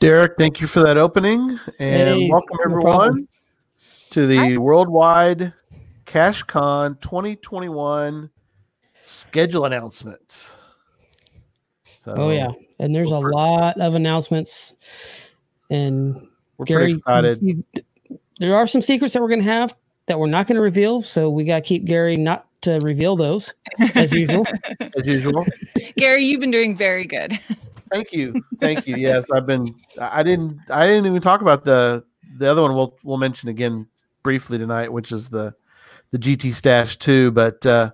Derek, thank you for that opening, and Hey, welcome no everyone problem. to the Worldwide CacheCon 2021 schedule announcement. So Oh yeah, and there's a we're- lot of announcements, and we're Gary, pretty excited. you- there are some secrets that we're going to have that we're not going to reveal, so we got to keep Gary not to reveal those as usual. as usual. Gary, you've been doing very good. Thank you, thank you. Yes, I've been. I didn't. I didn't even talk about the the other one. We'll we'll mention again briefly tonight, which is the the GT Stash too. But uh,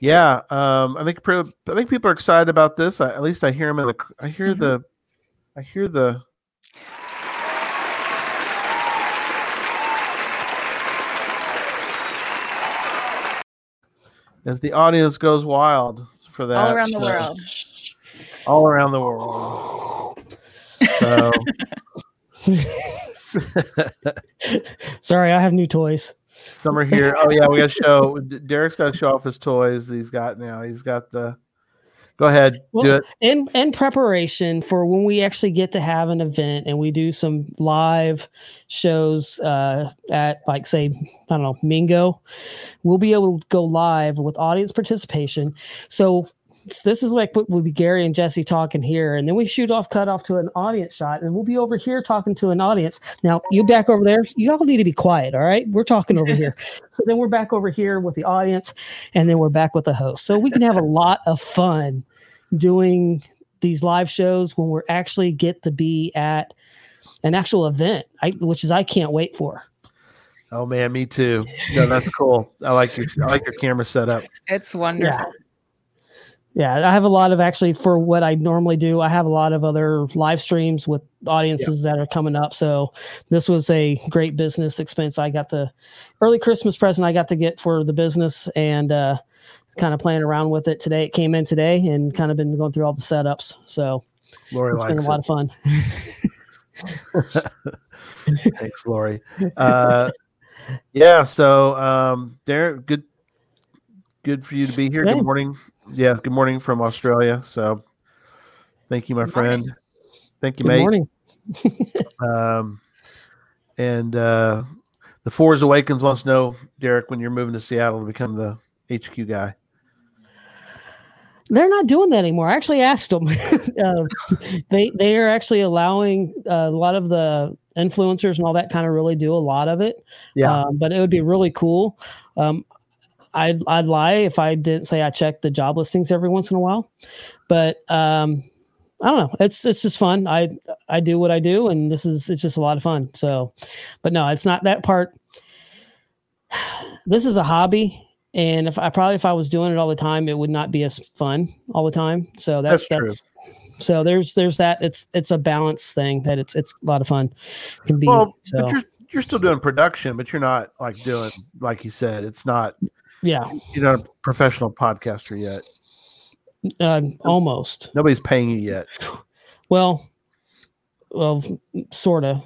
yeah, um, I think I think people are excited about this. I, at least I hear them in the. I hear the. I hear the. As the audience goes wild for that, All around the world. All around the world. So Sorry, I have new toys. some are here. Oh yeah, we got to show. Derek's got to show off his toys. He's got now. He's got the. Go ahead, do it. in in preparation for when we actually get to have an event and we do some live shows uh, at like say I don't know Mingo, we'll be able to go live with audience participation. So s- this is like what will be Gary and Jesse talking here, and then we shoot off, cut off to an audience shot, and we'll be over here talking to an audience. Now you back over there, you all need to be quiet, all right? We're talking over here. So then we're back over here with the audience, and then we're back with the host. So we can have a lot of fun doing these live shows when we're actually get to be at an actual event, I, which is I can't wait for. Oh man, me too. No, that's cool. I like your. I like your camera setup. It's wonderful. Yeah, I have a lot of actually for what I normally do. I have a lot of other live streams with audiences that are coming up. So this was a great business expense. I got the early Christmas present I got to get for the business and uh, kind of playing around with it today. It came in today and kind of been going through all the setups. So Lori it's been a lot of fun. Thanks, Lori. Uh, yeah. So, um, Derek, good, good for you to be here. Good morning. Yeah. Good morning from Australia. So, thank you, my Good morning. friend. Thank you, Good mate. morning. Um, and uh, the Force Awakens wants to know, Derek, when you're moving to Seattle to become the HQ guy. They're not doing that anymore. I actually asked them. uh, they they are actually allowing uh, a lot of the influencers and all that kind of really do a lot of it. Yeah. Um, but it would be really cool. Um, I'd I'd lie if I didn't say I check the job listings every once in a while. But um, I don't know. It's it's just fun. I I do what I do, and this is it's just a lot of fun. So, but no, it's not that part. This is a hobby, and if I probably if I was doing it all the time, it would not be as fun all the time. So that's That's true. that's, so there's there's that. It's it's a balance thing that it's it's a lot of fun. Can be Well, so but you're you're still doing production, but you're not like doing like you said. It's not yeah, you're not a professional podcaster yet. uh, almost. Nobody's paying you yet. Well, well, sort of.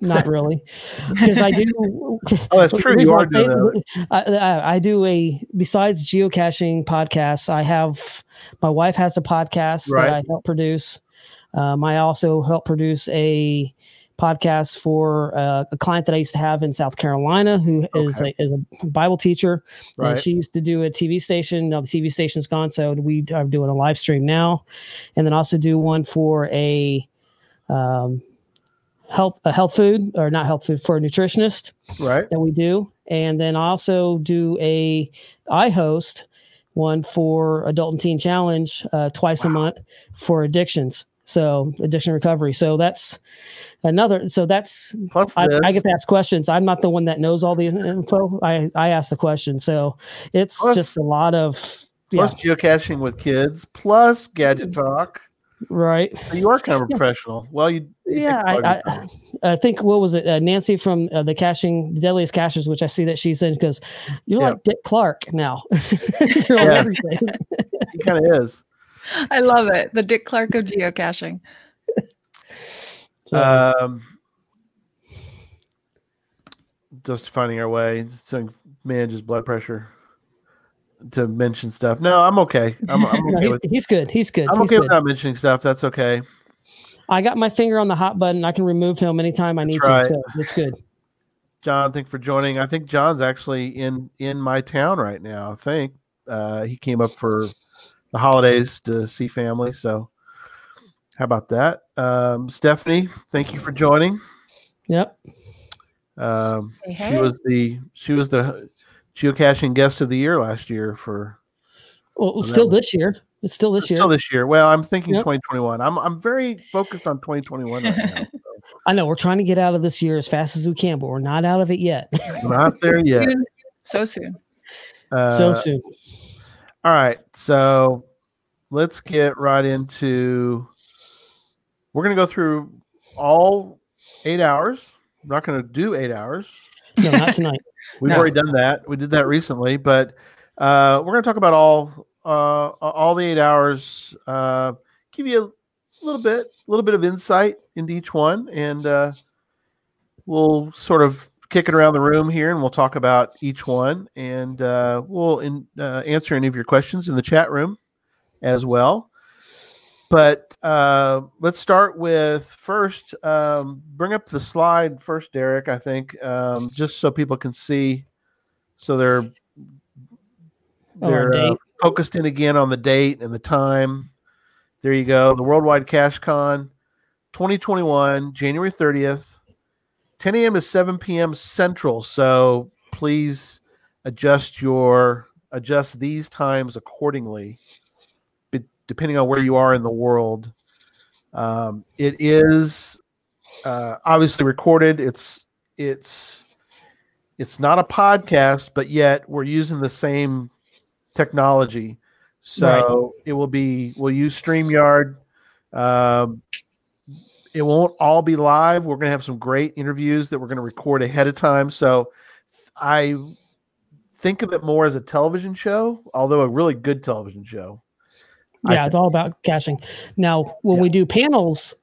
Not really, because I do. Oh, that's true. You I are doing that. I, I, I do a besides geocaching podcasts. I have my wife has a podcast Right. that I help produce. Um, I also help produce a podcast for uh, a client that I used to have in South Carolina, who is Okay. a, is a Bible teacher, Right. and she used to do a TV station. Now the TV station's gone, so we are doing a live stream now, and then also do one for a um, health a health food or not health food for a nutritionist Right. that we do and then I also do a i host one for adult and teen challenge uh, twice a month for addictions so addiction recovery so that's another so that's Plus I. I get to ask questions i'm not the one that knows all the info i i ask the question so it's Plus- just a lot of yeah, plus geocaching with kids, plus gadget talk. right So you are kind of a professional. Well, you, you yeah, I, I, I think what was it? Uh, Nancy from uh, the caching, the deadliest cachers, which I see that she's in, because you're Yeah. like Dick Clark now. you're Yeah. everything. he kind of is. I love it. The Dick Clark of geocaching. Um, just finding our way, to manage his blood pressure, to mention stuff. No, I'm okay. I'm, I'm no, he's, with. he's good. He's good. I'm he's okay good. with not mentioning stuff. That's okay. I got my finger on the hot button. I can remove him anytime I need right. to. So it's good. John, thank you for joining. I think John's actually in in my town right now. I think uh, he came up for the holidays to see family. So, how about that, um, Stephanie? Thank you for joining. Yep. Um, Hey, She was the she was the geocaching guest of the year last year for Well, So still was- this year. It's still this year. still this year. Well, I'm thinking Yep. 2021. I'm I'm very focused on 2021 right now. I know we're trying to get out of this year as fast as we can, but we're not out of it yet. Not there yet. So soon. Uh, so soon. All right, so let's get right into. We're going to go through all eight hours. We're not going to do eight hours. No, not tonight. We've No. already done that. We did that recently, but uh, we're going to talk about all uh, all the eight hours. Uh, give you a little bit, a little bit of insight into each one, and uh, we'll sort of kick it around the room here, and we'll talk about each one, and uh, we'll in, uh, answer any of your questions in the chat room as well. But uh, let's start with first. Um, bring up the slide first, Derek. I think um, just so people can see, so they're they're uh, focused in again on the date and the time. There you go. The Worldwide Cache Con 2021, January 30th, 10 a.m. to 7 p.m. Central. So please adjust your adjust these times accordingly, depending on where you are in the world. Um, it is uh, obviously recorded. It's it's it's not a podcast, but yet we're using the same technology. So it will be we'll use StreamYard. Um, it won't all be live. We're going to have some great interviews that we're going to record ahead of time. So I think of it more as a television show, although a really good television show. Yeah, it's all about caching. Now, when Yeah. we do panels,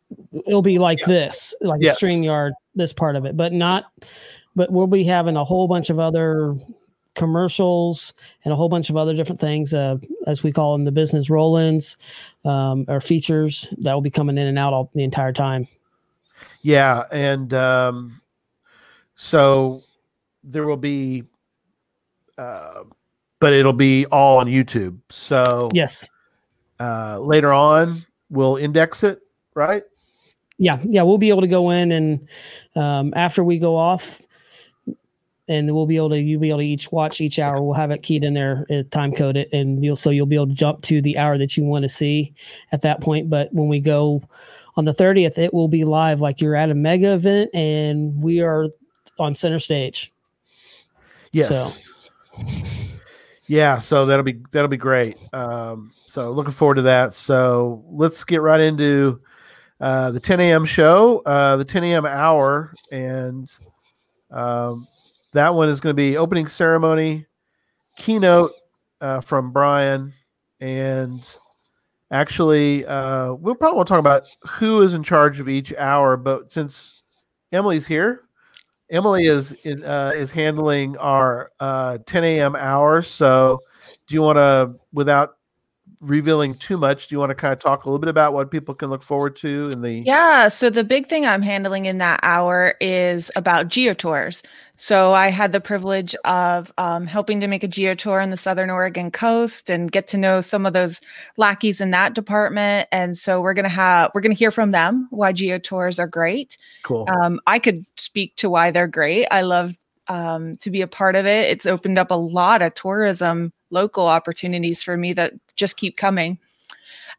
it'll be like this, like Yes. a StreamYard, this part of it, but not, but we'll be having a whole bunch of other commercials and a whole bunch of other different things, uh, as we call them, the business roll-ins um, or features that will be coming in and out all the entire time. Yeah, and um, so there will be, uh, but it'll be all on YouTube. So Yes. uh, later on, we'll index it, right? Yeah, yeah, we'll be able to go in and um, after we go off, and we'll be able to you'll be able to each watch each hour. We'll have it keyed in there, uh, time coded, and you'll so you'll be able to jump to the hour that you want to see at that point. But when we go on the thirtieth, it will be live, like you're at a mega event, and we are on center stage. Yes. Yeah, so that'll be that'll be great. Um, so looking forward to that. So let's get right into uh, the 10 a.m. show, uh, the 10 a.m. hour, and um, that one is going to be opening ceremony, keynote uh, from Brian, and actually uh, we'll probably want to talk about who is in charge of each hour. But since Emily's here, Emily is in, uh, is handling our uh, 10 a.m. hour. So, do you want to, without revealing too much, do you want to kind of talk a little bit about what people can look forward to in the? Yeah. So the big thing I'm handling in that hour is about geotours. So I had the privilege of um, helping to make a geotour in the Southern Oregon coast and get to know some of those lackeys in that department. And so we're gonna have we're gonna hear from them why geotours are great. Cool. Um, I could speak to why they're great. I love um, to be a part of it. It's opened up a lot of tourism local opportunities for me that just keep coming,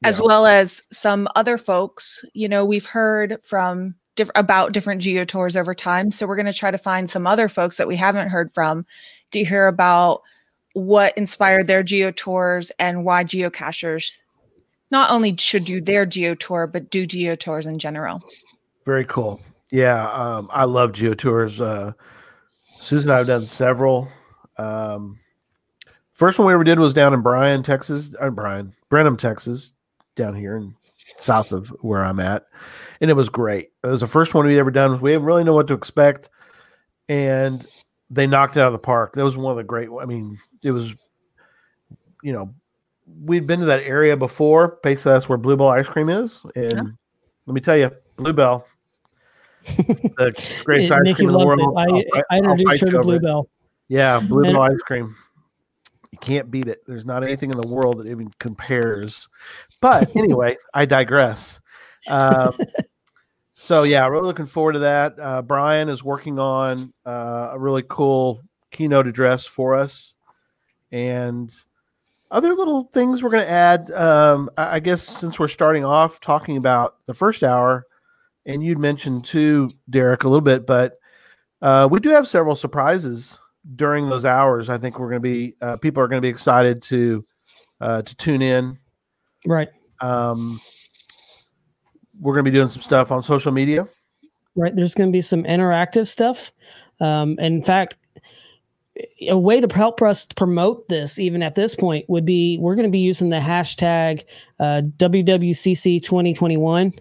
as well as some other folks. You know, we've heard from diff- about different geotours over time, so we're going to try to find some other folks that we haven't heard from to hear about what inspired their geotours and why geocachers not only should do their geotour but do geotours in general. Very cool. Yeah, um, I love geotours. Uh, Susan and I have done several. Um, first one we ever did was down in Bryan, Texas. Uh, Bryan, Brenham, Texas, down here in south of where I'm at, and it was great. It was the first one we'd ever done. We didn't really know what to expect, and they knocked it out of the park. That was one of the great. I mean, it was, you know, we'd been to that area before. That's where Blue Bell ice cream is, and let me tell you, Bluebell, the great ice Nikki cream in the world. I, I introduced her to it. Bluebell. Yeah, Bluebell And- ice cream. You can't beat it. There's not anything in the world that even compares. But anyway, I digress. Um, so yeah, really looking forward to that. Uh, Brian is working on uh, a really cool keynote address for us, and other little things we're going to add. Um, I I guess since we're starting off talking about the first hour, and you'd mentioned too, Derek, a little bit, but uh, we do have several surprises during those hours. I think we're going to be uh, people are going to be excited to uh, to tune in. Right. Um, we're going to be doing some stuff on social media. right there's going to be some interactive stuff um, in fact a way to help us promote this even at this point would be we're going to be using the hashtag uh, wwcc 2021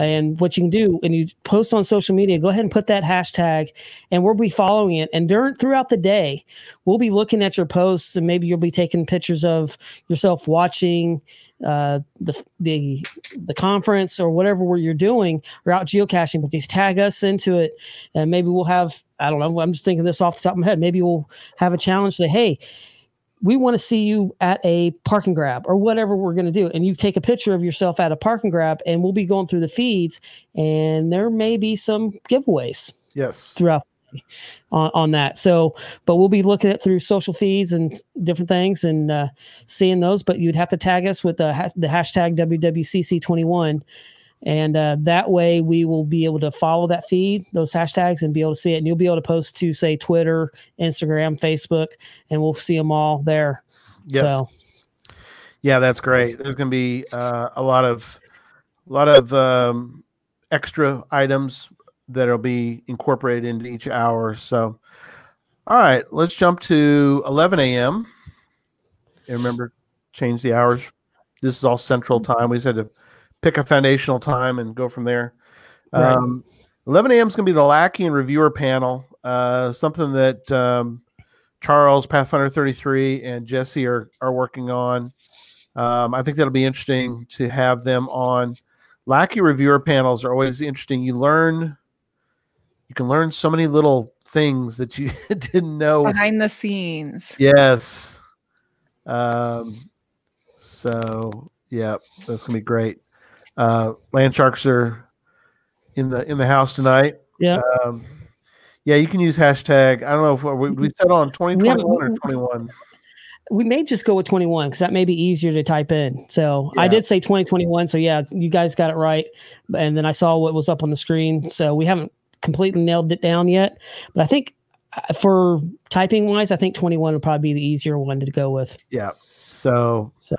and what you can do when you post on social media go ahead and put that hashtag and we'll be following it and during throughout the day we'll be looking at your posts and maybe you'll be taking pictures of yourself watching uh, the the the conference or whatever where you're doing or out geocaching, but you tag us into it, and maybe we'll have I don't know. I'm just thinking this off the top of my head. Maybe we'll have a challenge that hey, we want to see you at a parking grab or whatever we're going to do, and you take a picture of yourself at a parking grab, and we'll be going through the feeds, and there may be some giveaways Yes. throughout on, on that. So, but we'll be looking at through social feeds and different things and uh, seeing those. But you'd have to tag us with the, the hashtag WWCC21. And uh, that way we will be able to follow that feed, those hashtags, and be able to see it. And you'll be able to post to, say, Twitter, Instagram, Facebook, and we'll see them all there. Yes. So, Yeah, that's great. There's going to be uh, a lot of a lot of um, extra items that'll be incorporated into each hour. So, all right, let's jump to 11 a.m. And remember, change the hours. This is all Central Time. We just had to pick a foundational time and go from there. Right. Um, 11 a.m. is going to be the Lackey and Reviewer panel. Uh, something that um, Charles Pathfinder 33 and Jesse are are working on. Um, I think that'll be interesting to have them on. Lackey reviewer panels are always interesting. You learn, you can learn so many little things that you didn't know. behind the scenes. Yes. Um, so yeah, that's gonna be great. Uh, land sharks are in the in the house tonight. yeah. Um, yeah, you can use hashtag. I don't know if we, we said on twenty We twenty haven't- one or twenty one. we may just go with 21 because that may be easier to type in. So I did say 2021. So yeah, you guys got it right. And then I saw what was up on the screen. So we haven't completely nailed it down yet. But I think uh, for typing wise, I think 21 would probably be the easier one to go with. Yeah. So So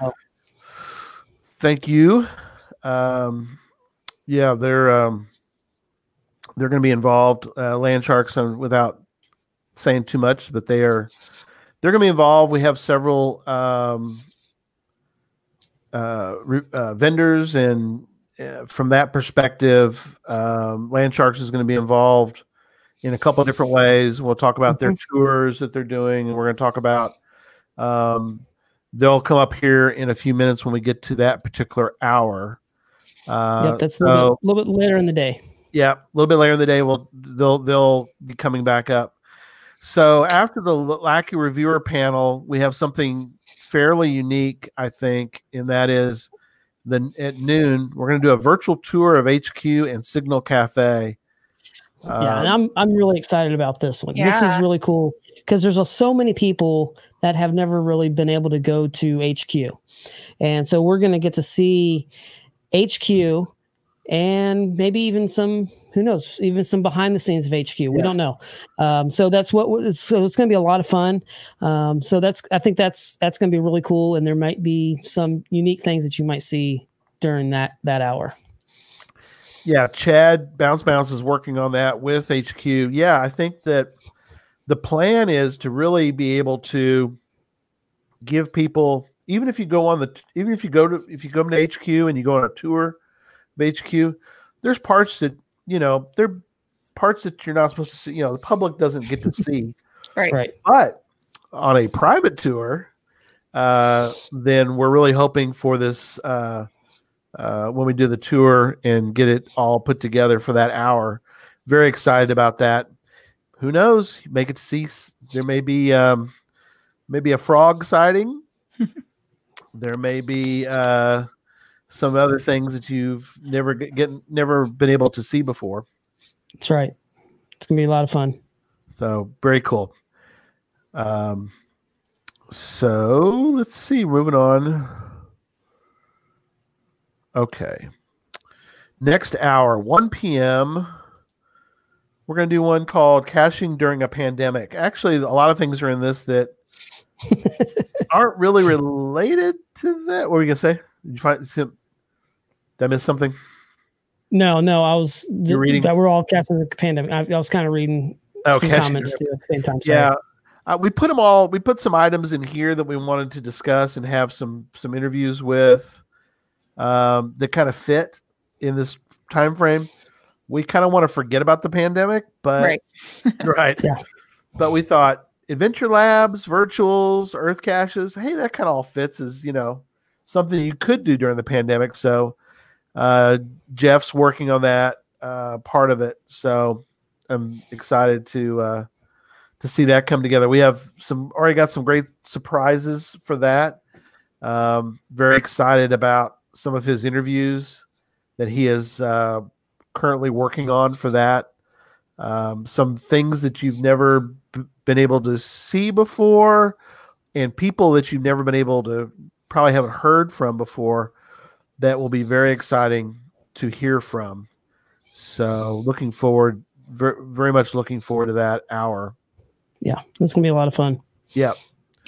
thank you. Um, yeah, they're um, they're going to be involved. Uh, land sharks, and without saying too much, but they are they're going to be involved. We have several um, uh, uh, vendors, and uh, from that perspective, um, land sharks is going to be involved in a couple of different ways. We'll talk about their tours that they're doing, and we're going to talk about. Um, they'll come up here in a few minutes when we get to that particular hour. Uh, yep, that's a so, little, bit, little bit later in the day. yeah, a little bit later in the day, we'll they'll they'll be coming back up. So after the Lackey reviewer panel, we have something fairly unique, I think, and that is the at noon we're going to do a virtual tour of HQ and Signal Cafe. yeah, and Um, I'm I'm really excited about this one. This is really cool because there's a, so many people that have never really been able to go to HQ, and so we're going to get to see HQ and maybe even some who knows even some behind the scenes of HQ. We Yes. don't know. Um, so that's what was- so it's going to be a lot of fun. Um, so that's I think that's that's going to be really cool, and there might be some unique things that you might see during that that hour. yeah, Chad Bounce Bounce is working on that with HQ. Yeah, I think that the plan is to really be able to give people, even if you go on the, even if you go to, if you come to HQ and you go on a tour of HQ, there's parts that you know, there are parts that you're not supposed to see. You know, the public doesn't get to see. Right. Right. But on a private tour, uh, then we're really hoping for this uh, uh, when we do the tour and get it all put together for that hour. Very excited about that. Who knows? Make it see. There may be um, maybe a frog sighting. there may be uh, some other things that you've never get, get never been able to see before. That's right. It's gonna be a lot of fun. So very cool. Um, so let's see. Moving on. Okay. Next hour, 1 p.m. We're going to do one called Caching During a Pandemic. Actually, a lot of things are in this that aren't really related to that. What were you going to say? Did you find some, did I miss something? No, no, I was You're reading? that we're all captain of the pandemic. I, I was kind of reading Oh, some comments too at the same time. so- Yeah. Uh, we put them all. We put some items in here that we wanted to discuss and have some some interviews with um, that kind of fit in this time frame. We kind of want to forget about the pandemic, but Right. right, Yeah. But we thought adventure labs, virtuals, earth caches. Hey, that kind of all fits as you know something you could do during the pandemic. So uh, Jeff's working on that uh, part of it. So I'm excited to uh, to see that come together. We have some already got some great surprises for that. Um, very excited about some of his interviews that he is uh, currently working on for that. Um, some things that you've never been able to see before, and people that you've never been able to probably haven't heard from before. That will be very exciting to hear from. So, looking forward, very, very much looking forward to that hour. yeah, it's gonna be a lot of fun. Yeah.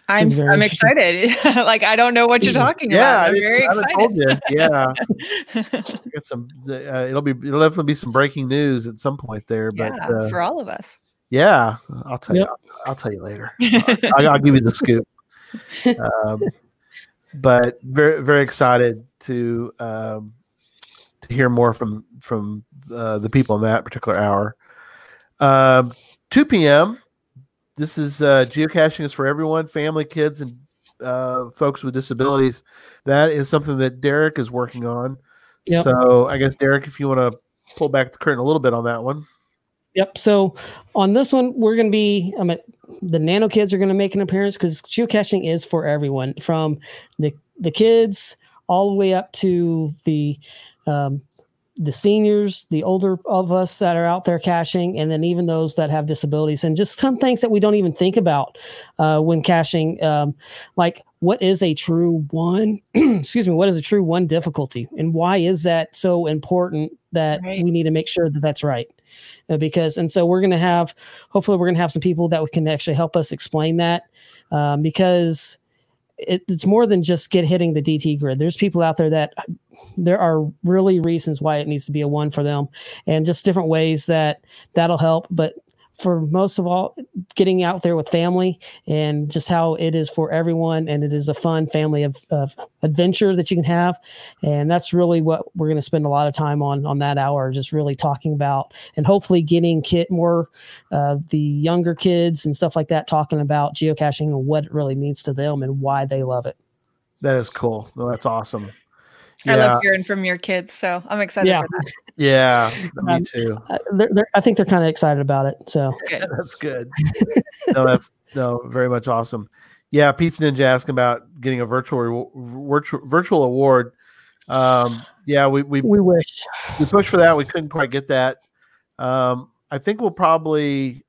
I'm I'm excited. like I don't know what you're talking Yeah, about. I I'm didn't- very excited. told you. Yeah, get some. Uh, it'll be. It'll definitely be some breaking news at some point there. But yeah, uh, for all of us. Yeah, I'll tell Yep. you. I'll tell you later. I'll, I'll give you the scoop. Um, but very very excited to um, to hear more from from uh, the people in that particular hour. Um, 2 p.m. This is uh, geocaching is for everyone, family, kids, and uh, folks with disabilities. That is something that Derek is working on. Yep. So I guess Derek, if you want to pull back the curtain a little bit on that one. Yep. So on this one, we're going to be, I mean, the nano kids are going to make an appearance because geocaching is for everyone from the, the kids all the way up to the, um, the seniors, the older of us that are out there caching, and then even those that have disabilities, and just some things that we don't even think about uh, when caching, um, like what is a true one? excuse me, what is a true one difficulty, and why is that so important that Right. we need to make sure that that's right? Uh, because and so we're going to have hopefully we're going to have some people that we can actually help us explain that um, because it, it's more than just get hitting the DT grid. There's people out there that there are really reasons why it needs to be a one for them, and just different ways that that'll help. But for most of all, getting out there with family and just how it is for everyone, and it is a fun family of, of adventure that you can have, and that's really what we're going to spend a lot of time on on that hour, just really talking about and hopefully getting kid more uh, the younger kids and stuff like that talking about geocaching and what it really means to them and why they love it. That is cool. No, that's awesome. I love hearing from your kids, so I'm excited Yeah. for that. yeah, me Um, too. Uh, they're, they're, I think they're kind of excited about it. So Good. That's good. no, that's no, very much awesome. Yeah, Pizza Ninja asking about getting a virtual rewa- virtual virtual award. Um, yeah, we we we wish. we pushed for that. We couldn't quite get that. Um, I think we'll probably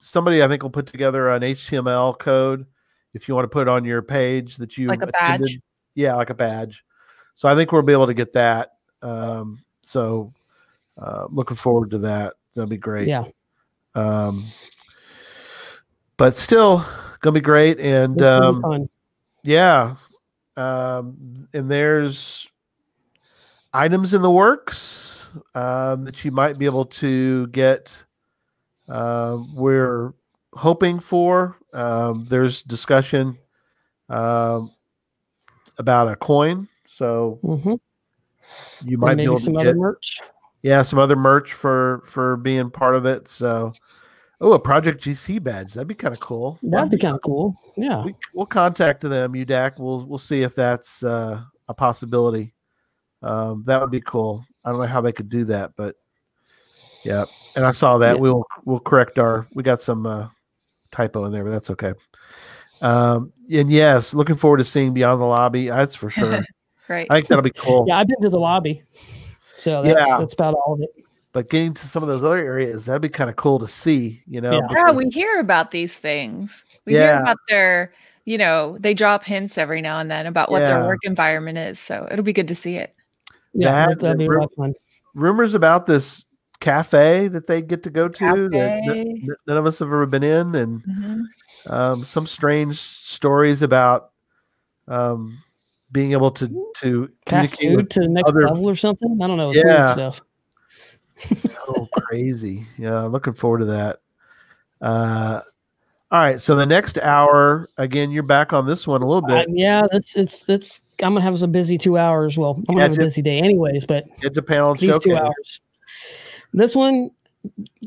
somebody I think will put together an HTML code if you want to put it on your page that you Like a badge? attended. Yeah, like a badge. So I think we'll be able to get that. Um, so uh, looking forward to that. That'll be great. Yeah. Um, but still gonna be great. And um, yeah. Um, and there's items in the works um, that you might be able to get. Uh, we're hoping for. Um, there's discussion um, about a coin, so Mhm. you might be maybe able some to other get merch. yeah some other merch for for being part of it. So, oh, a Project GC badge that'd be kind of cool. That'd be kind of cool. Yeah. we, we'll contact them, UDAC. We'll we'll see if that's uh, a possibility Um, that would be cool. I don't know how they could do that, but yeah. And I saw that. Yeah. We'll we'll correct our. We got some uh, typo in there, but that's okay. Um, and yes, looking forward to seeing Beyond the Lobby. That's for sure. Right. I think that'll be cool. Yeah, I've been to the lobby, so that's Yeah. that's about all of it. But getting to some of those other areas, that'd be kind of cool to see. You know, Yeah. yeah, because- we hear about these things. We Yeah. hear about their, you know, they drop hints every now and then about what Yeah. their work environment is. So it'll be good to see it. Yeah, That that, that'd be a and fun. rumors about this cafe that they get to go to that n- none of us have ever been in, and Mhm. um, some strange stories about um, being able to to communicate food to the next other- level or something. I don't know. Yeah. stuff. so crazy. Yeah, looking forward to that. Uh, all right, so the next hour again, you're back on this one a little Uh, bit. yeah, that's it's it's. I'm gonna have some busy two hours. Well, I'm gonna have a busy day anyways, but it's a panel these showcase. two hours. This one,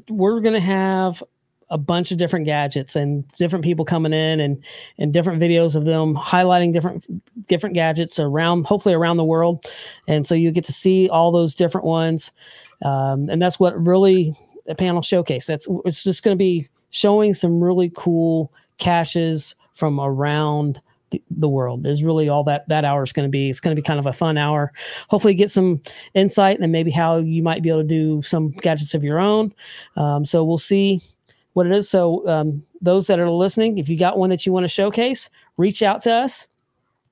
we're gonna have a bunch of different gadgets and different people coming in and and different videos of them highlighting different different gadgets around hopefully around the world. And so you get to see all those different ones. Um, and that's what really a panel showcase that's it's just going to be showing some really cool caches from around the, world is really all that that hour is going to be. It's going to be kind of a fun hour. Hopefully get some insight and maybe how you might be able to do some gadgets of your own. Um, so we'll see what it is. So um, those that are listening, if you got one that you want to showcase, reach out to us,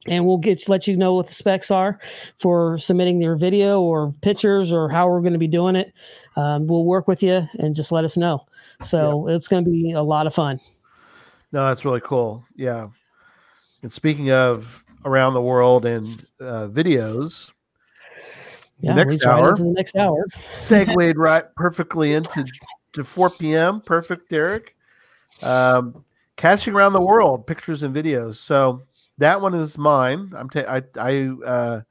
and we'll get let you know what the specs are for submitting your video or pictures or how we're going to be doing it. Um, we'll work with you and just let us know. So it's going to be a lot of fun. No, that's really cool. Yeah. And speaking of around the world and uh, videos, Yeah, next right hour. the next hour. segued right perfectly into to 4 p.m. Perfect, Derek. Um, catching around the world, pictures and videos. So that one is mine. I'm ta- I I uh,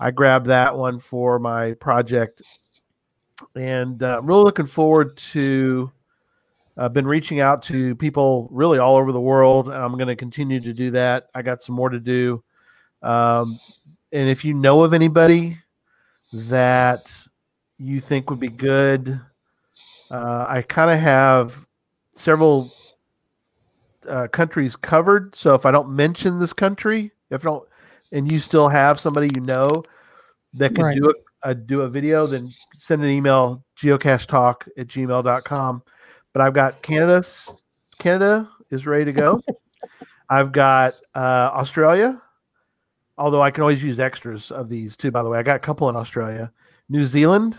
I grabbed that one for my project, and uh, I'm really looking forward to. I've been reaching out to people really all over the world, and I'm going to continue to do that. I got some more to do. Um, and if you know of anybody that you think would be good, uh, I kind of have several uh, countries covered. So if I don't mention this country, if I don't, and you still have somebody you know that can Right. do a, a do a video, then send an email geocachetalk at gmail.com. But I've got Canada, Canada is ready to go. I've got uh, Australia, although I can always use extras of these too. By the way, I got a couple in Australia. New Zealand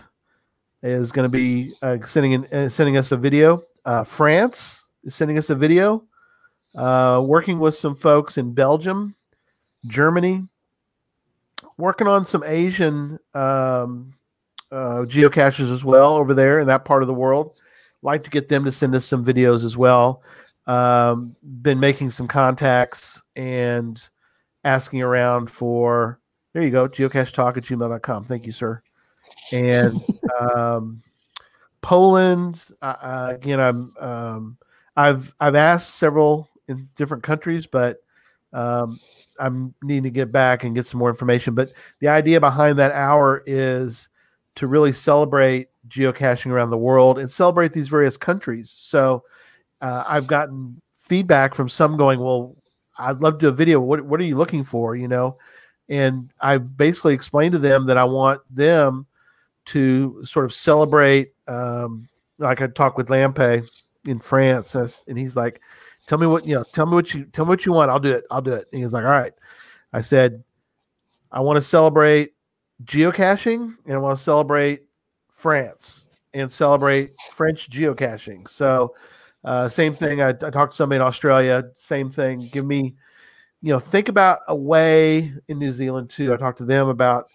is going to be uh, sending in, uh, sending us a video. Uh, France is sending us a video. Uh, working with some folks in Belgium, Germany. Working on some Asian um, uh, geocaches as well over there in that part of the world. Like to get them to send us some videos as well. Um, been making some contacts and asking around for there you go geocache talk at gmail.com thank you sir and um, poland uh, uh, again i'm um, i've i've asked several in different countries but um, i'm needing to get back and get some more information but the idea behind that hour is to really celebrate geocaching around the world and celebrate these various countries so uh, i've gotten feedback from some going well I'd love to do a video. What what are you looking for? You know, and I've basically explained to them that I want them to sort of celebrate. Um, like I talked with Lampe in France, and he's like, "Tell me what you know. Tell me what you tell me what you want. I'll do it. I'll do it." And he's like, "All right." I said, "I want to celebrate geocaching, and I want to celebrate France and celebrate French geocaching." So. Uh, same thing. I, I talked to somebody in Australia. Same thing. Give me, you know, think about a way in New Zealand too. I talked to them about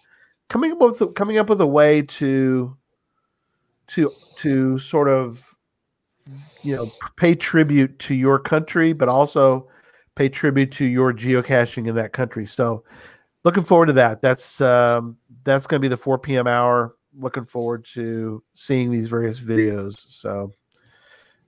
coming up with coming up with a way to to to sort of you know pay tribute to your country, but also pay tribute to your geocaching in that country. So, looking forward to that. That's um, that's going to be the 4 p.m. hour. Looking forward to seeing these various videos. So.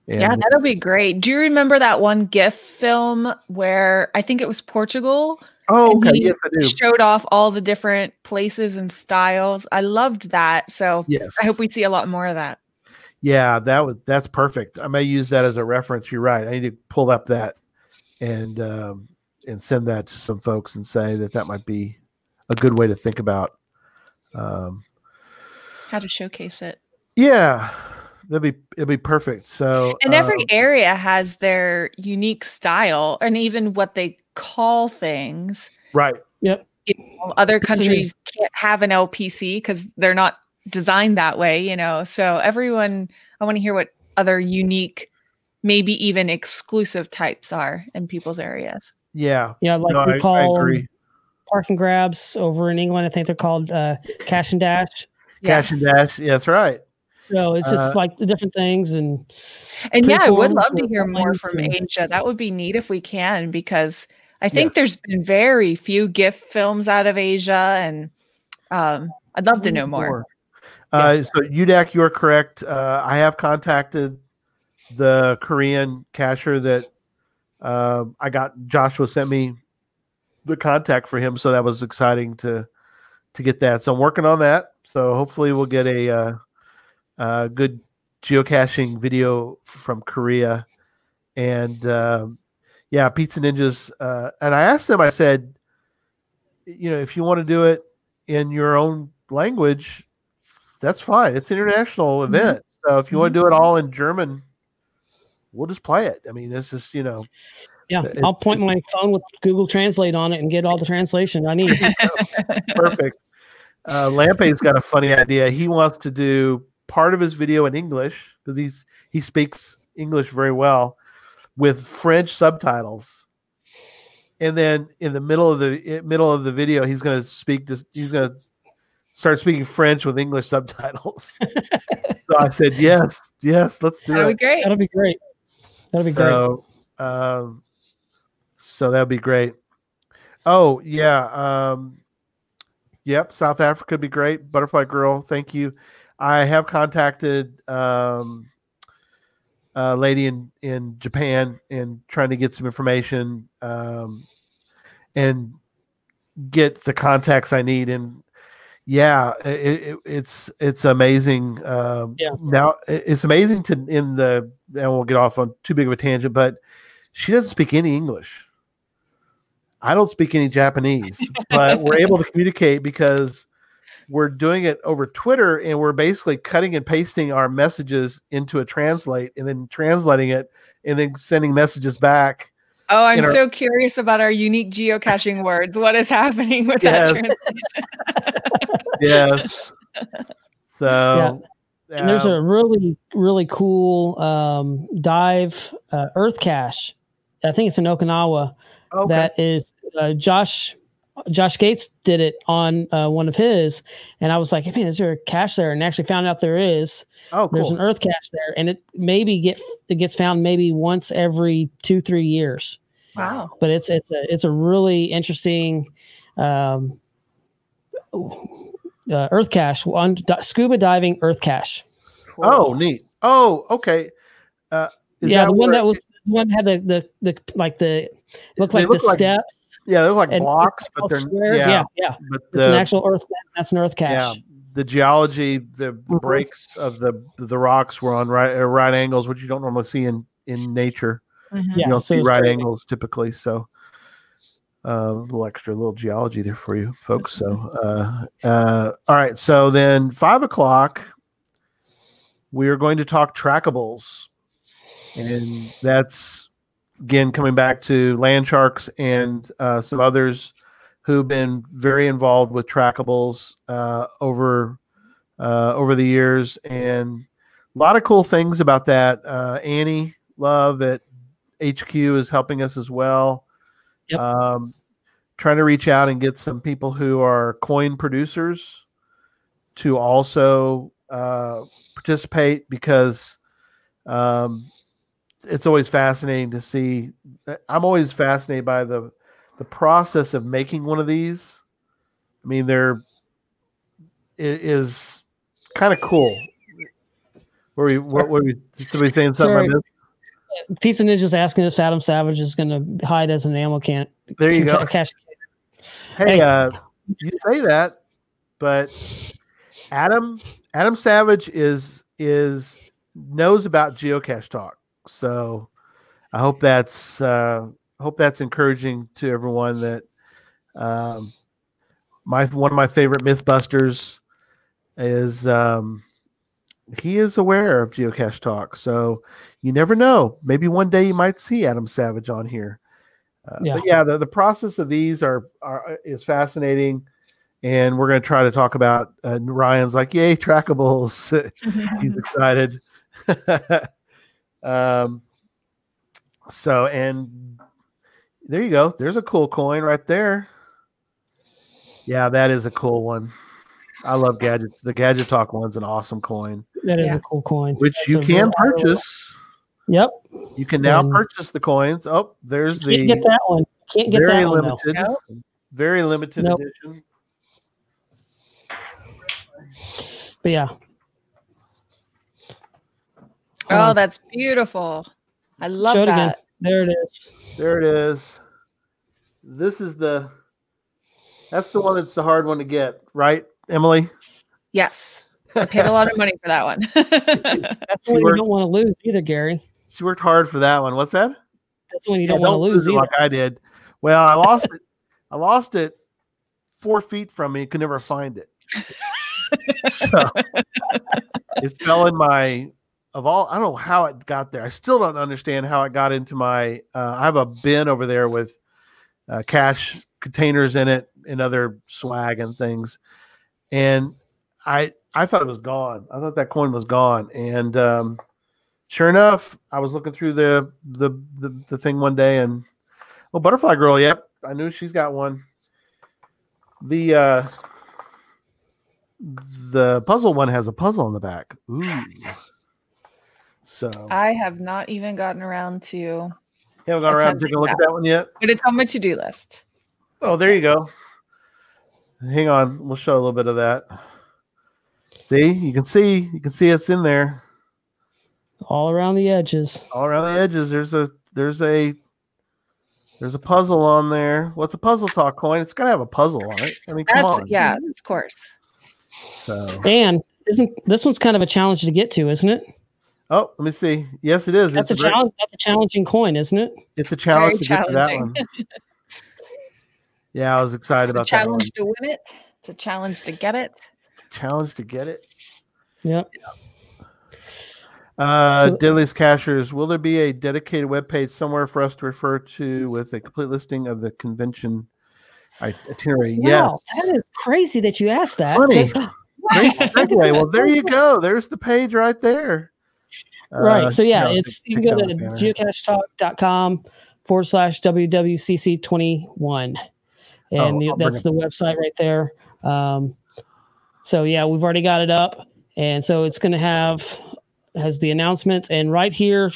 yeah, that'll be great. Do you remember that one GIF film where I think it was Portugal Oh, okay. Yes, I do. showed off all the different places and styles. I loved that. So Yes. I hope we see a lot more of that. Yeah, that was that's perfect. I may use that as a reference. You're right. I need to pull up that and um, and send that to some folks and say that that might be a good way to think about. Um, How to showcase it. yeah, that'd be it'd be perfect. So And every um, area has their unique style and even what they call things. right, You know, other It's a new- countries can't have an LPC because they're not designed that way, you know. So everyone, I want to hear what other unique, maybe even exclusive types are in people's areas. yeah, Yeah, like no, we I, I agree. park and grabs over in England. I think they're called uh, cache and dash. Cache and dash. Yeah, that's right. So it's just Uh, like the different things and And yeah, I would love to hear more from Asia. That would be neat if we can, because I think there's been very few GIFF films out of Asia, and um, I'd love to know more. Uh, so UDAC, you're correct. Uh, I have contacted the Korean cacher that uh, I got. Joshua sent me the contact for him, so that was exciting to to get that. So I'm working on that. So hopefully we'll get a uh, uh, good geocaching video from Korea, and um, yeah, Pizza Ninjas. Uh, and I asked them. I said, you know, if you want to do it in your own language, that's fine. It's an international Mm-hmm. event. So if you want to do it all in German, we'll just play it. I mean, this is, you know, yeah, I'll point my phone with Google Translate on it and get all the translation I need. perfect. Uh, Lampe's got a funny idea. He wants to do part of his video in English because he's he speaks English very well with French subtitles. And then in the middle of the middle of the video, he's going to speak. This, he's going to start speaking French with English subtitles. so I said, "Yes, yes, let's do That'd it." be great. That'll be great. That'll be great. so, Um, so that'd be great. Oh yeah. Um, yep. South Africa would be great. Butterfly Girl. Thank you. I have contacted um, a lady in in Japan and trying to get some information um, and get the contacts I need. And yeah, it, it, it's it's amazing. Um, Yeah. Now it's amazing to in the and we'll get off on too big of a tangent, but she doesn't speak any English. I don't speak any Japanese, but we're able to communicate because we're doing it over Twitter and we're basically cutting and pasting our messages into a translate and then translating it and then sending messages back. Oh, I'm our- so curious about our unique geocaching words. What is happening with that? Translation? Yes. So And there's um, a really, really cool um, dive uh, earth cache. I think it's in Okinawa. okay. That is uh, Josh. Josh Gates did it on uh, one of his, and I was like, "Man, is there a cache there?" And actually found out there is. oh There's an earth cache there, and it maybe get it gets found maybe once every two three years. wow. But it's it's a it's a really interesting um, uh, earth cache on di- scuba diving earth cache. Oh, neat. Oh, okay. Uh, is yeah, the one that was the one had the the, the like the looked like look the like steps yeah, they're like and blocks, but they're squares. yeah, yeah, yeah. but It's an actual earth. That's an earth cache. yeah, the geology, the, the Mhm. breaks of the the rocks were on right uh, right angles, which you don't normally see in in nature. Mhm. Yeah, you don't so see right crazy. angles typically. So uh, a little extra, little geology there for you folks. So uh, uh, all right, so then five o'clock, we are going to talk trackables, and that's again coming back to land sharks and uh, some others who've been very involved with trackables uh, over uh, over the years, and a lot of cool things about that. Uh, Annie Love at HQ is helping us as well. Yep. Um, trying to reach out and get some people who are coin producers to also uh, participate because um, it's always fascinating to see. I'm always fascinated by the the process of making one of these. I mean, they're it is kind of cool. Were we? What were we? Somebody saying something? I Sorry. missed? Pizza Ninja's asking if Adam Savage is going to hide as an ammo can. There you go. Cache. Hey, Hey. uh, you say that, but Adam Adam Savage is is knows about geocache talk. So I hope that's uh, hope that's encouraging to everyone that um, my one of my favorite MythBusters is um, he is aware of geocache talk. So you never know. Maybe one day you might see Adam Savage on here. Uh, Yeah. But yeah, the, the process of these are, are is fascinating, and we're going to try to talk about. Uh, Ryan's like, "Yay, trackables!" He's excited. um, so and there you go. There's a cool coin right there. Yeah, that is a cool one. I love gadgets. The gadget talk one's an awesome coin, That is Yeah. a cool coin. which That's you can very- purchase. Yep. You can now And- purchase the coins. Oh, there's Can't the get that one. Can't get very that one though. limited, very limited Nope. edition. But yeah. Oh, that's beautiful. I love Show it again. that. There it is. There it is. This is the. That's the one that's the hard one to get, right, Emily? Yes. I paid a lot of money for that one. That's the She one you don't want to lose either, Gary. She worked hard for that one. What's that? That's the one you Yeah, don't want to lose it either. like I did. Well, I lost it. I lost it four feet from me. Could never find it. so it fell in my of all. I don't know how it got there. I still don't understand how it got into my. Uh, I have a bin over there with uh, cache containers in it and other swag and things, and I I thought it was gone. I thought that coin was gone, and um, sure enough, I was looking through the the the, the thing one day, and oh, butterfly girl. Yep, I knew she's got one. The uh, the puzzle one has a puzzle on the back. Ooh. So I have not even gotten around to, you haven't gone around and taken a look at that one yet. but it's on my to do list. Oh, there you go. Hang on, we'll show a little bit of that. See, you can see, you can see it's in there. All around the edges. all around the edges there's a there's a there's a puzzle on there what's a puzzle talk coin it's gotta have a puzzle on it i mean come That's on yeah, of course. so And isn't this one's kind of a challenge to get to, isn't it? Oh let me see yes it is That's it's a very- challenge. That's a challenging coin, isn't it? it's a challenge Very to get to that one yeah i was excited It's a about that challenge to win it. It's a challenge to get it. challenge to get it Yep. uh So- Diddley's Cachers, will there be a dedicated webpage somewhere for us to refer to with a complete listing of the convention i- itinerary Wow, yes that is crazy that you asked that. Funny. 'cause- Great segue. Well, there you go. There's the page right there. Right. Uh, so yeah, you know, it's you can go to geocachetalk.com forward slash WWCC21. And Oh, the- that's the website right there. Um, so yeah, we've already got it up. And so it's going to have, has the announcement. And right here,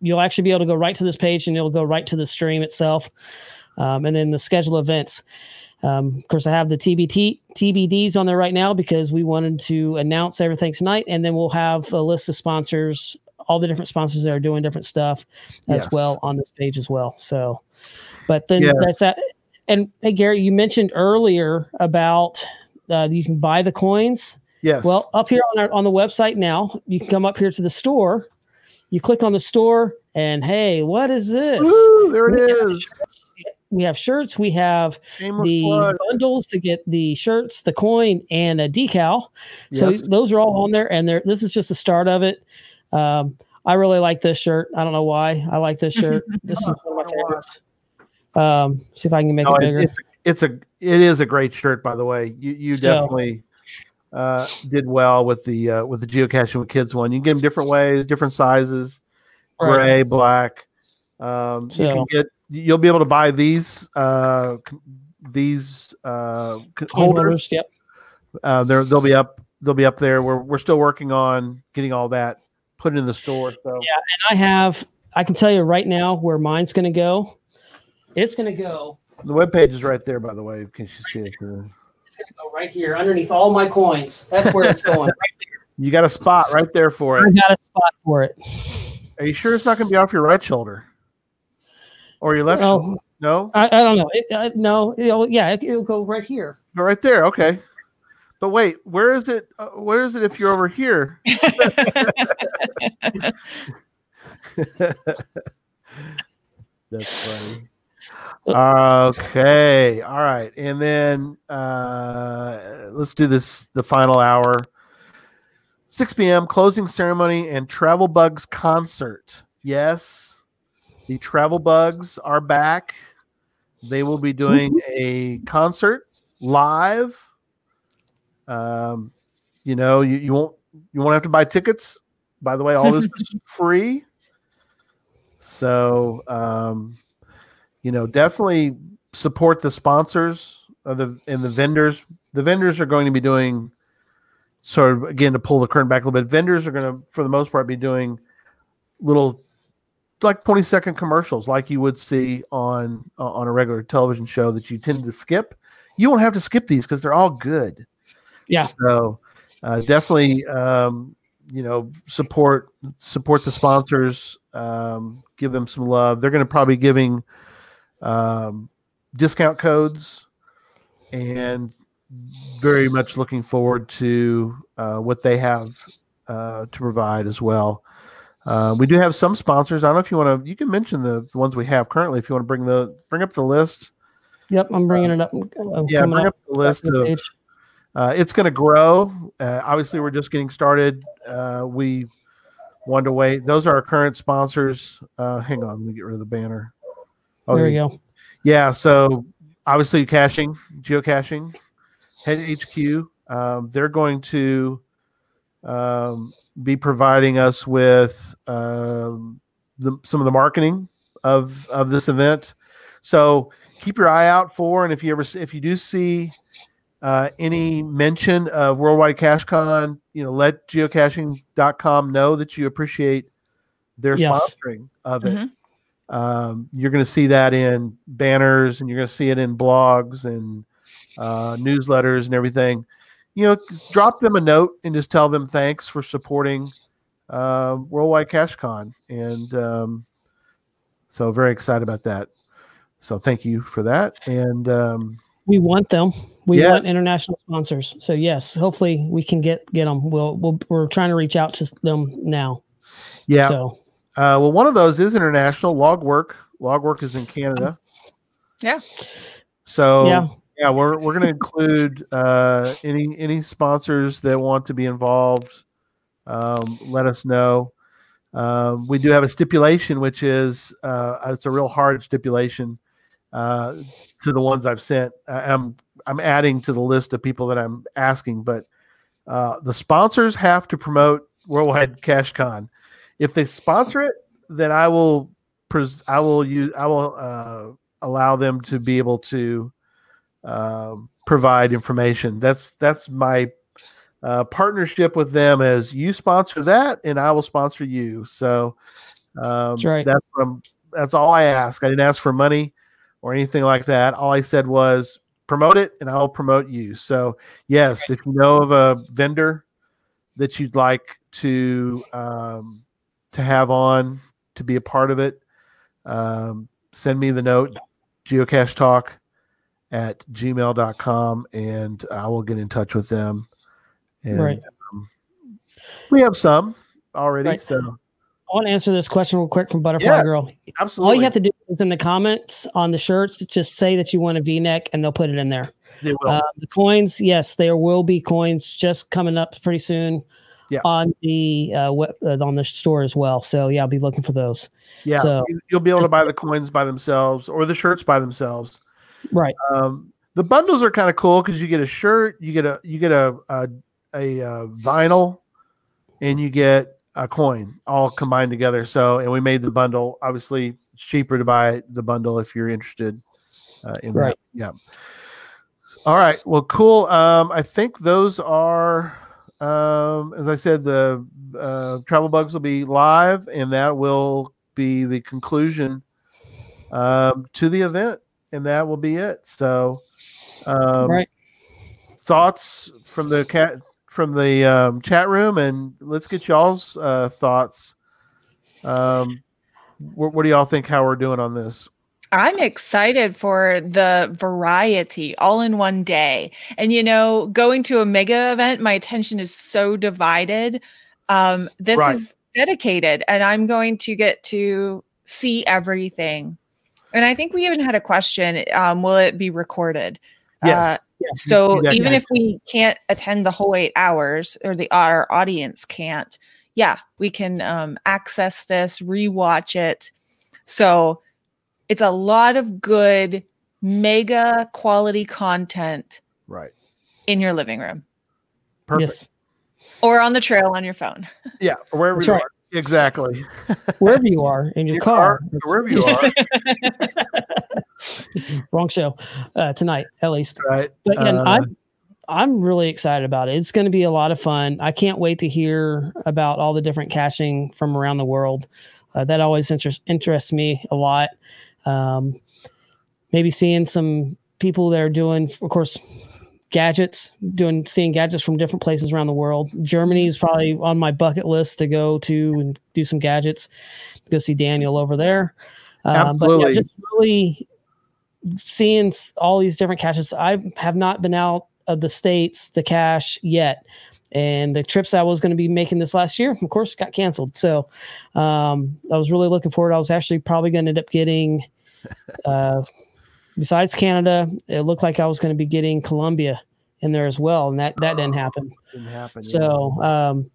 you'll actually be able to go right to this page and it'll go right to the stream itself. Um, and then the schedule events. Um, of course, I have the TBT TBDs on there right now because we wanted to announce everything tonight, and then we'll have a list of sponsors, all the different sponsors that are doing different stuff as Yes. well on this page as well. So, but then Yes. that's that. And hey, Gary, you mentioned earlier about uh, you can buy the coins. Yes. Well, up here on our on the website now, you can come up here to the store. You click on the store, and hey, what is this? Woo, there We it have is. shirts. We have shirts. We have Shameless the plug. bundles to get the shirts, the coin, and a decal. So those are all on there, and there. This is just the start of it. Um, I really like this shirt. I don't know why I like this shirt. This is one of my favorites. Um, see if I can make No, it it- bigger. it's it's a it is a great shirt, by the way. You you So- definitely uh, did well with the uh, with the geocaching with kids one. You can get them different ways, different sizes, Right. gray, black. Um, you can get you'll be able to buy these uh, these uh, holders. holders, Yep. Uh, they're, they'll be up. They'll be up there. We're we're still working on getting all that put it in the store. So yeah, And I have. I can tell you right now where mine's going to go. It's going to go. the web page is right there, by the way. Can you see it? here? It's going to go right here underneath all my coins. That's where it's going. You got a spot right there for it. I got a spot for it. Are you sure it's not going to be off your right shoulder or your left shoulder? Oh, No, I, I don't know. It, uh, no, it'll, yeah, it, will go right here. Go right there. Okay. But wait, where is it? Uh, where is it if you're over here? That's funny. Okay. All right. And then uh, let's do this the final hour. 6 p.m. closing ceremony and Travel Bugs concert. Yes, the Travel Bugs are back. They will be doing a concert live. Um, you know, you, you won't you won't have to buy tickets. By the way, all this is free. So, um, you know, definitely support the sponsors of the and the vendors. The vendors are going to be doing sort of again to pull the curtain back a little bit. Vendors are going to, for the most part, be doing little like 20 second commercials like you would see on uh, on a regular television show that you tend to skip you won't have to skip these because they're all good yeah so uh, definitely um, you know support support the sponsors um, give them some love they're going to probably giving um, discount codes and very much looking forward to uh, what they have uh, to provide as well uh, we do have some sponsors. I don't know if you want to. You can mention the, the ones we have currently if you want to bring the bring up the list. Yep, I'm bringing it up. I'm yeah, bring up, up the list of. Uh, it's going to grow. Uh, obviously, we're just getting started. Uh, we wanted to wait. Those are our current sponsors. Uh, hang on, let me get rid of the banner. Oh, there you go. Yeah, so obviously caching, geocaching, Head HQ. Um, they're going to um, be providing us with um, the, some of the marketing of of this event. So keep your eye out for, and if you ever if you do see uh, any mention of Worldwide CacheCon, you know, let geocaching.com know that you appreciate their yes. sponsoring of it. Mm-hmm. Um, you're going to see that in banners, and you're going to see it in blogs and uh, newsletters and everything you know, drop them a note and just tell them thanks for supporting uh, Worldwide CacheCon. And um, so very excited about that. So thank you for that. And um, we want them. We yeah. want international sponsors. So yes, hopefully we can get get them. We'll, we'll we're trying to reach out to them now. Yeah. So uh, well, one of those is international. Logwork. Logwork is in Canada. Yeah. So yeah yeah, we're we're going to include uh, any any sponsors that want to be involved. Um, let us know. Um, we do have a stipulation, which is uh, it's a real hard stipulation uh, to the ones I've sent. I'm I'm adding to the list of people that I'm asking, but uh, the sponsors have to promote Worldwide CacheCon. If they sponsor it, then I will pres- I will use I will uh, allow them to be able to um, provide information. That's that's my uh, partnership with them. As you sponsor that, and I will sponsor you. So um, that's right. That's that's all I ask. I didn't ask for money or anything like that. All I said was promote it, and I'll promote you. So yes, if you know of a vendor that you'd like to um, to have on to be a part of it, um, send me the note. Geocache Talk at gmail.com and I will get in touch with them. And right. um, we have some already. Right. So I want to answer this question real quick from Butterfly yeah, Girl. Absolutely. All you have to do is in the comments on the shirts, just say that you want a V neck and they'll put it in there. They will. Uh, the coins, yes, there will be coins just coming up pretty soon. Yeah. on the uh, web, uh, on the store as well. So yeah, I'll be looking for those. Yeah, so, you'll be able to buy the coins by themselves or the shirts by themselves. Right. Um, the bundles are kind of cool because you get a shirt, you get a you get a a, a, a uh, vinyl, and you get a coin all combined together. So, and we made the bundle. Obviously, it's cheaper to buy the bundle if you're interested uh, in right. that. Yeah. All right. Well, cool. Um, I think those are, um, as I said, the uh, travel bugs will be live, and that will be the conclusion um, to the event and that will be it. So, um, right. Thoughts from the cat from the um, chat room, and let's get y'all's uh, thoughts. Um, what, what, do y'all think? How we're doing on this? I'm excited for the variety all in one day. And you know, going to a mega event, my attention is so divided. Um, this Right. is dedicated, and I'm going to get to see everything. And I think we even had a question: um, Will it be recorded? Yes. Uh, Yes, you- so even that. if we can't attend the whole eight hours, or the our audience can't, yeah, we can um, access this, rewatch it. So it's a lot of good, mega quality content right. in your living room Perfect. Yes. or on the trail on your phone. Yeah. Wherever That's you right. are. Exactly. Wherever you are in your, Your car. Wherever you are. Wrong show uh, tonight, at least. right. But again, Uh, I'm I'm really excited about it. It's going to be a lot of fun. I can't wait to hear about all the different caching from around the world. Uh, that always interest, interests me a lot. Um, maybe seeing some people that are doing, of course, gadgets, doing seeing gadgets from different places around the world. Germany is probably on my bucket list to go to and do some gadgets. Go see Daniel over there. Um, but yeah, just really seeing all these different caches. I have not been out of the states to cache yet, and the trips I was going to be making this last year, of course, got canceled. So um, I was really looking forward. I was actually probably going to end up getting, uh, besides Canada, it looked like I was going to be getting Colombia in there as well, and that that didn't happen. didn't happen. yeah. So, um,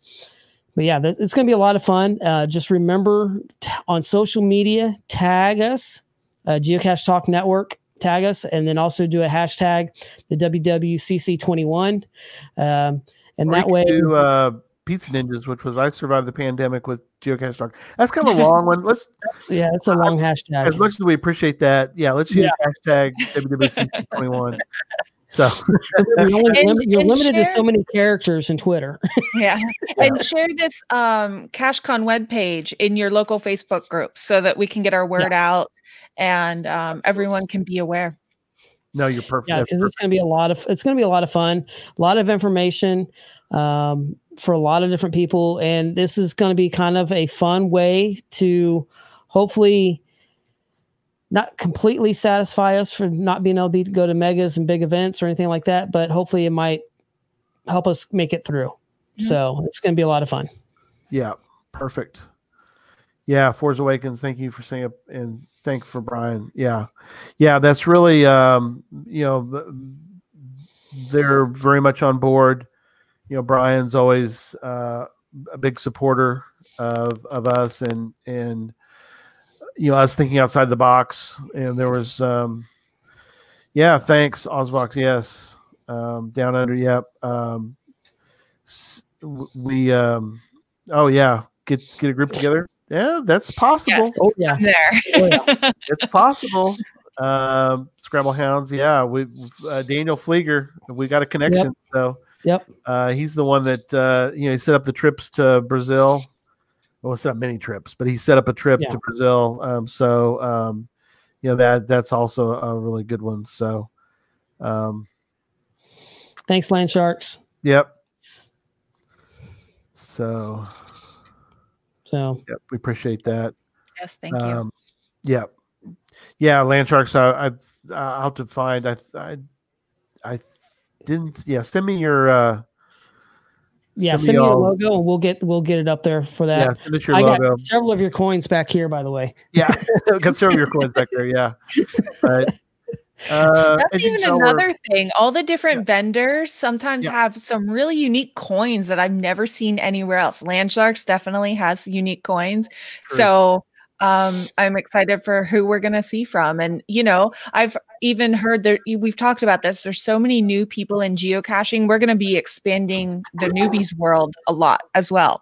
but yeah, th- it's going to be a lot of fun. Uh, just remember t- on social media, tag us, uh, Geocache Talk Network, tag us, and then also do a hashtag, the WWCC21. Um, and Or that way, could do uh, Pizza Ninjas, which was I survived the pandemic with Geocache Talk. That's kind of a long one. Let's, yeah, it's a long hashtag. as much as we appreciate that, yeah, let's use hashtag WWC21. So, You're, only And- lim- you're and limited to so many characters in Twitter. Yeah. And share this um CacheCon webpage in your local Facebook group so that we can get our word out and um, everyone can be aware. no, you're perfect. yeah because it's going to be a lot of it's going to be a lot of fun a lot of information um, for a lot of different people and this is going to be kind of a fun way to hopefully not completely satisfy us for not being able to go to megas and big events or anything like that but hopefully it might help us make it through so it's going to be a lot of fun Yeah, perfect. Yeah, Force Awakens. Thank you for saying it, and thank for Brian. Yeah, yeah, that's really um, you know they're very much on board. You know, Brian's always uh, a big supporter of of us, and and you know us thinking outside the box. And there was um, yeah, thanks Osvox. Yes, um, down under. Yep. Um, we um, oh yeah, get get a group together. Yeah, that's possible. Yes. oh yeah I'm there. Oh, yeah. It's possible. um, Scramble Hounds. Yeah, we uh, Daniel Flieger. We got a connection. So yep uh, he's the one that uh, you know he set up the trips to Brazil. Well, it's not many trips, but he set up a trip Yeah. to Brazil. Um, so um, you know that that's also a really good one. So um, thanks land sharks yep. So so yep, we appreciate that. yes, thank you. Um, yeah, yeah. Land sharks. I, I I'll have to find. I I I didn't. Yeah, send me your. uh yeah send send me your logo and we'll get we'll get it up there for that Yeah, send us your I logo. got several of your coins back here, by the way. Yeah, got some of your coins back there. Yeah, right. Uh, That's even another thing. All the different vendors sometimes Yeah. have some really unique coins that I've never seen anywhere else. Landsharks definitely has unique coins. True. So um, I'm excited for who we're going to see from. And, you know, I've even heard that we've talked about this. There's so many new people in geocaching. We're going to be expanding the newbies world a lot as well.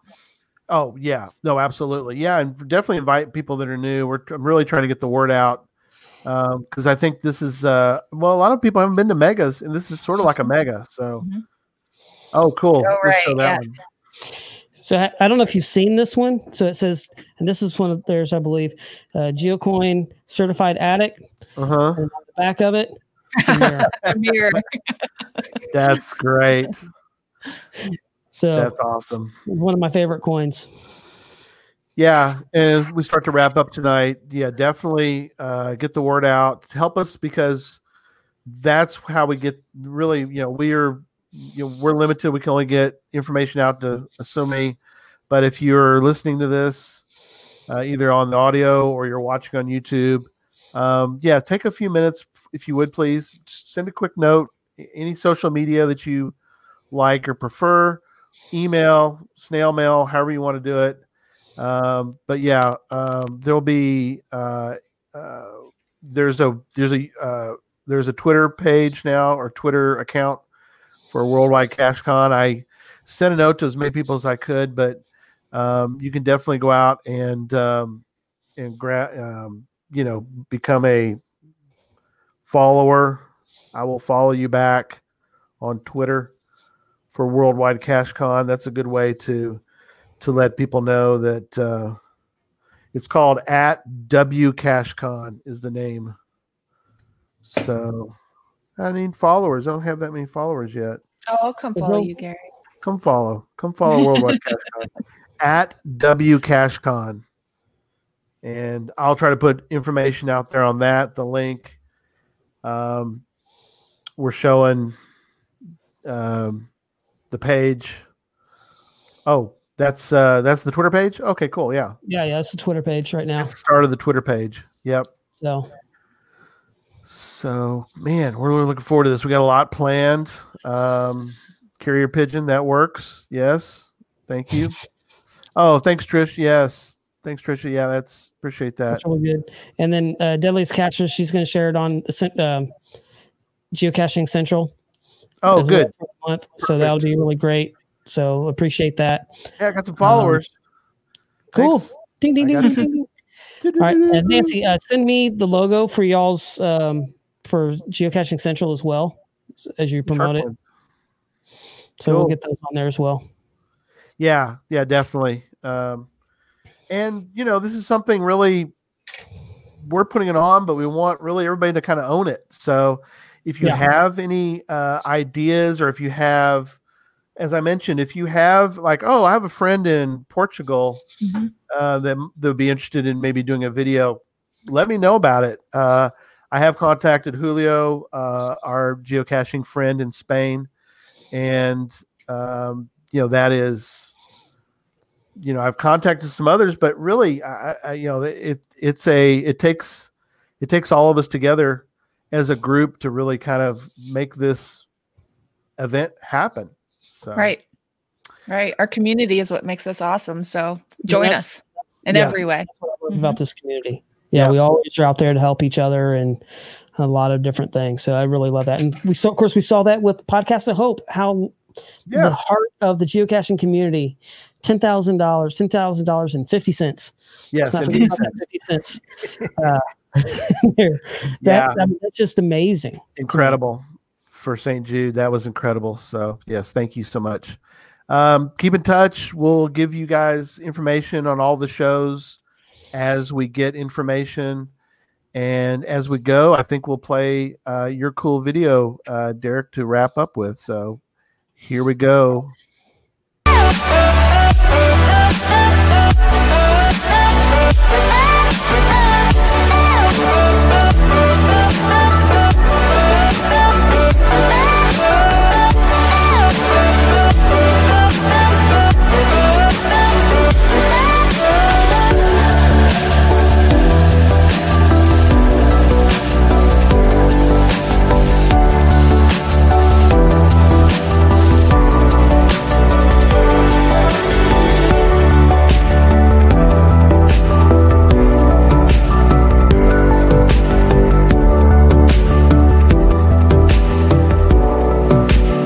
Oh yeah, no, absolutely, yeah, and definitely invite people that are new. We're I'm really trying to get the word out because I think this is uh well, a lot of people haven't been to megas, and this is sort of like a mega. So, Mhm. oh, cool. Oh, Let's show right, that yes. one. So I, I don't know if you've seen this one. So it says, and this is one of theirs, I believe, uh, Geocoin certified addict. Uh huh. On the back of it, it's a mirror. A mirror. That's great. So That's awesome. one of my favorite coins. Yeah, and we start to wrap up tonight. Yeah, definitely uh, get the word out. Help us because that's how we get really. You know, we are you know, we're limited. We can only get information out to so many. But if you're listening to this, uh, either on the audio or you're watching on YouTube, um, yeah, take a few minutes if you would please. Send a quick note. Any social media that you like or prefer, email, snail mail, however you want to do it. Um, but yeah, um, there'll be uh, uh, there's a there's a uh, there's a Twitter page now or Twitter account for Worldwide CacheCon. I sent a note to as many people as I could, but um, you can definitely go out and um, and grab um, you know become a follower. I will follow you back on Twitter for Worldwide CacheCon. That's a good way to to let people know that uh, it's called at W CacheCon is the name. So I need followers. I don't have that many followers yet. Oh, I'll come follow you, Gary. Come follow. Come follow Worldwide Cache Con at W Cash And I'll try to put information out there on that, the link. Um, we're showing um, the page. Oh, that's uh, that's the Twitter page. Okay, cool. Yeah. Yeah, yeah, that's the Twitter page right now. That's the start of the Twitter page. Yep. So so, man, we're really looking forward to this. We got a lot planned. Um, carrier pigeon, that works. Yes. Thank you. Oh, thanks, Trish. Yes. Thanks, Trisha. Yeah, that's appreciate that. That's really good. And then uh, Deadliest Catcher, she's going to share it on uh, Geocaching Central. Oh, good. Well month. So that'll be really great. So appreciate that. Yeah, I got some followers. Um, cool. Ding, ding, ding, ding, ding. All right, and Nancy, uh, send me the logo for y'all's um, for Geocaching Central as well as you promote it. So cool. we'll get those on there as well. Yeah, yeah, definitely. Um, and you know, this is something really we're putting it on, but we want really everybody to kind of own it. So if you yeah. have any uh, ideas or if you have as I mentioned, if you have like, oh, I have a friend in Portugal mm-hmm. uh, that would be interested in maybe doing a video, let me know about it. Uh, I have contacted Julio, uh, our geocaching friend in Spain, and um, you know that is, you know, I've contacted some others, but really, I, I, you know, it it's a it takes it takes all of us together as a group to really kind of make this event happen. So right, right. Our community is what makes us awesome. So join yeah, us in yeah, every way. Mm-hmm. About this community, yeah, yeah, we always are out there to help each other and a lot of different things. So I really love that, and we saw, of course, we saw that with Podcast of Hope. How yeah. the heart of the geocaching community, ten thousand dollars, ten thousand dollars and fifty cents. Yes, fifty cents. 50 cents. Uh, that, yeah. I mean, that's just amazing. Incredible for St. Jude. That was incredible. So, yes, thank you so much. Um, keep in touch. We'll give you guys information on all the shows as we get information. And as we go, I think we'll play uh, your cool video, uh, Derek, to wrap up with. So here we go.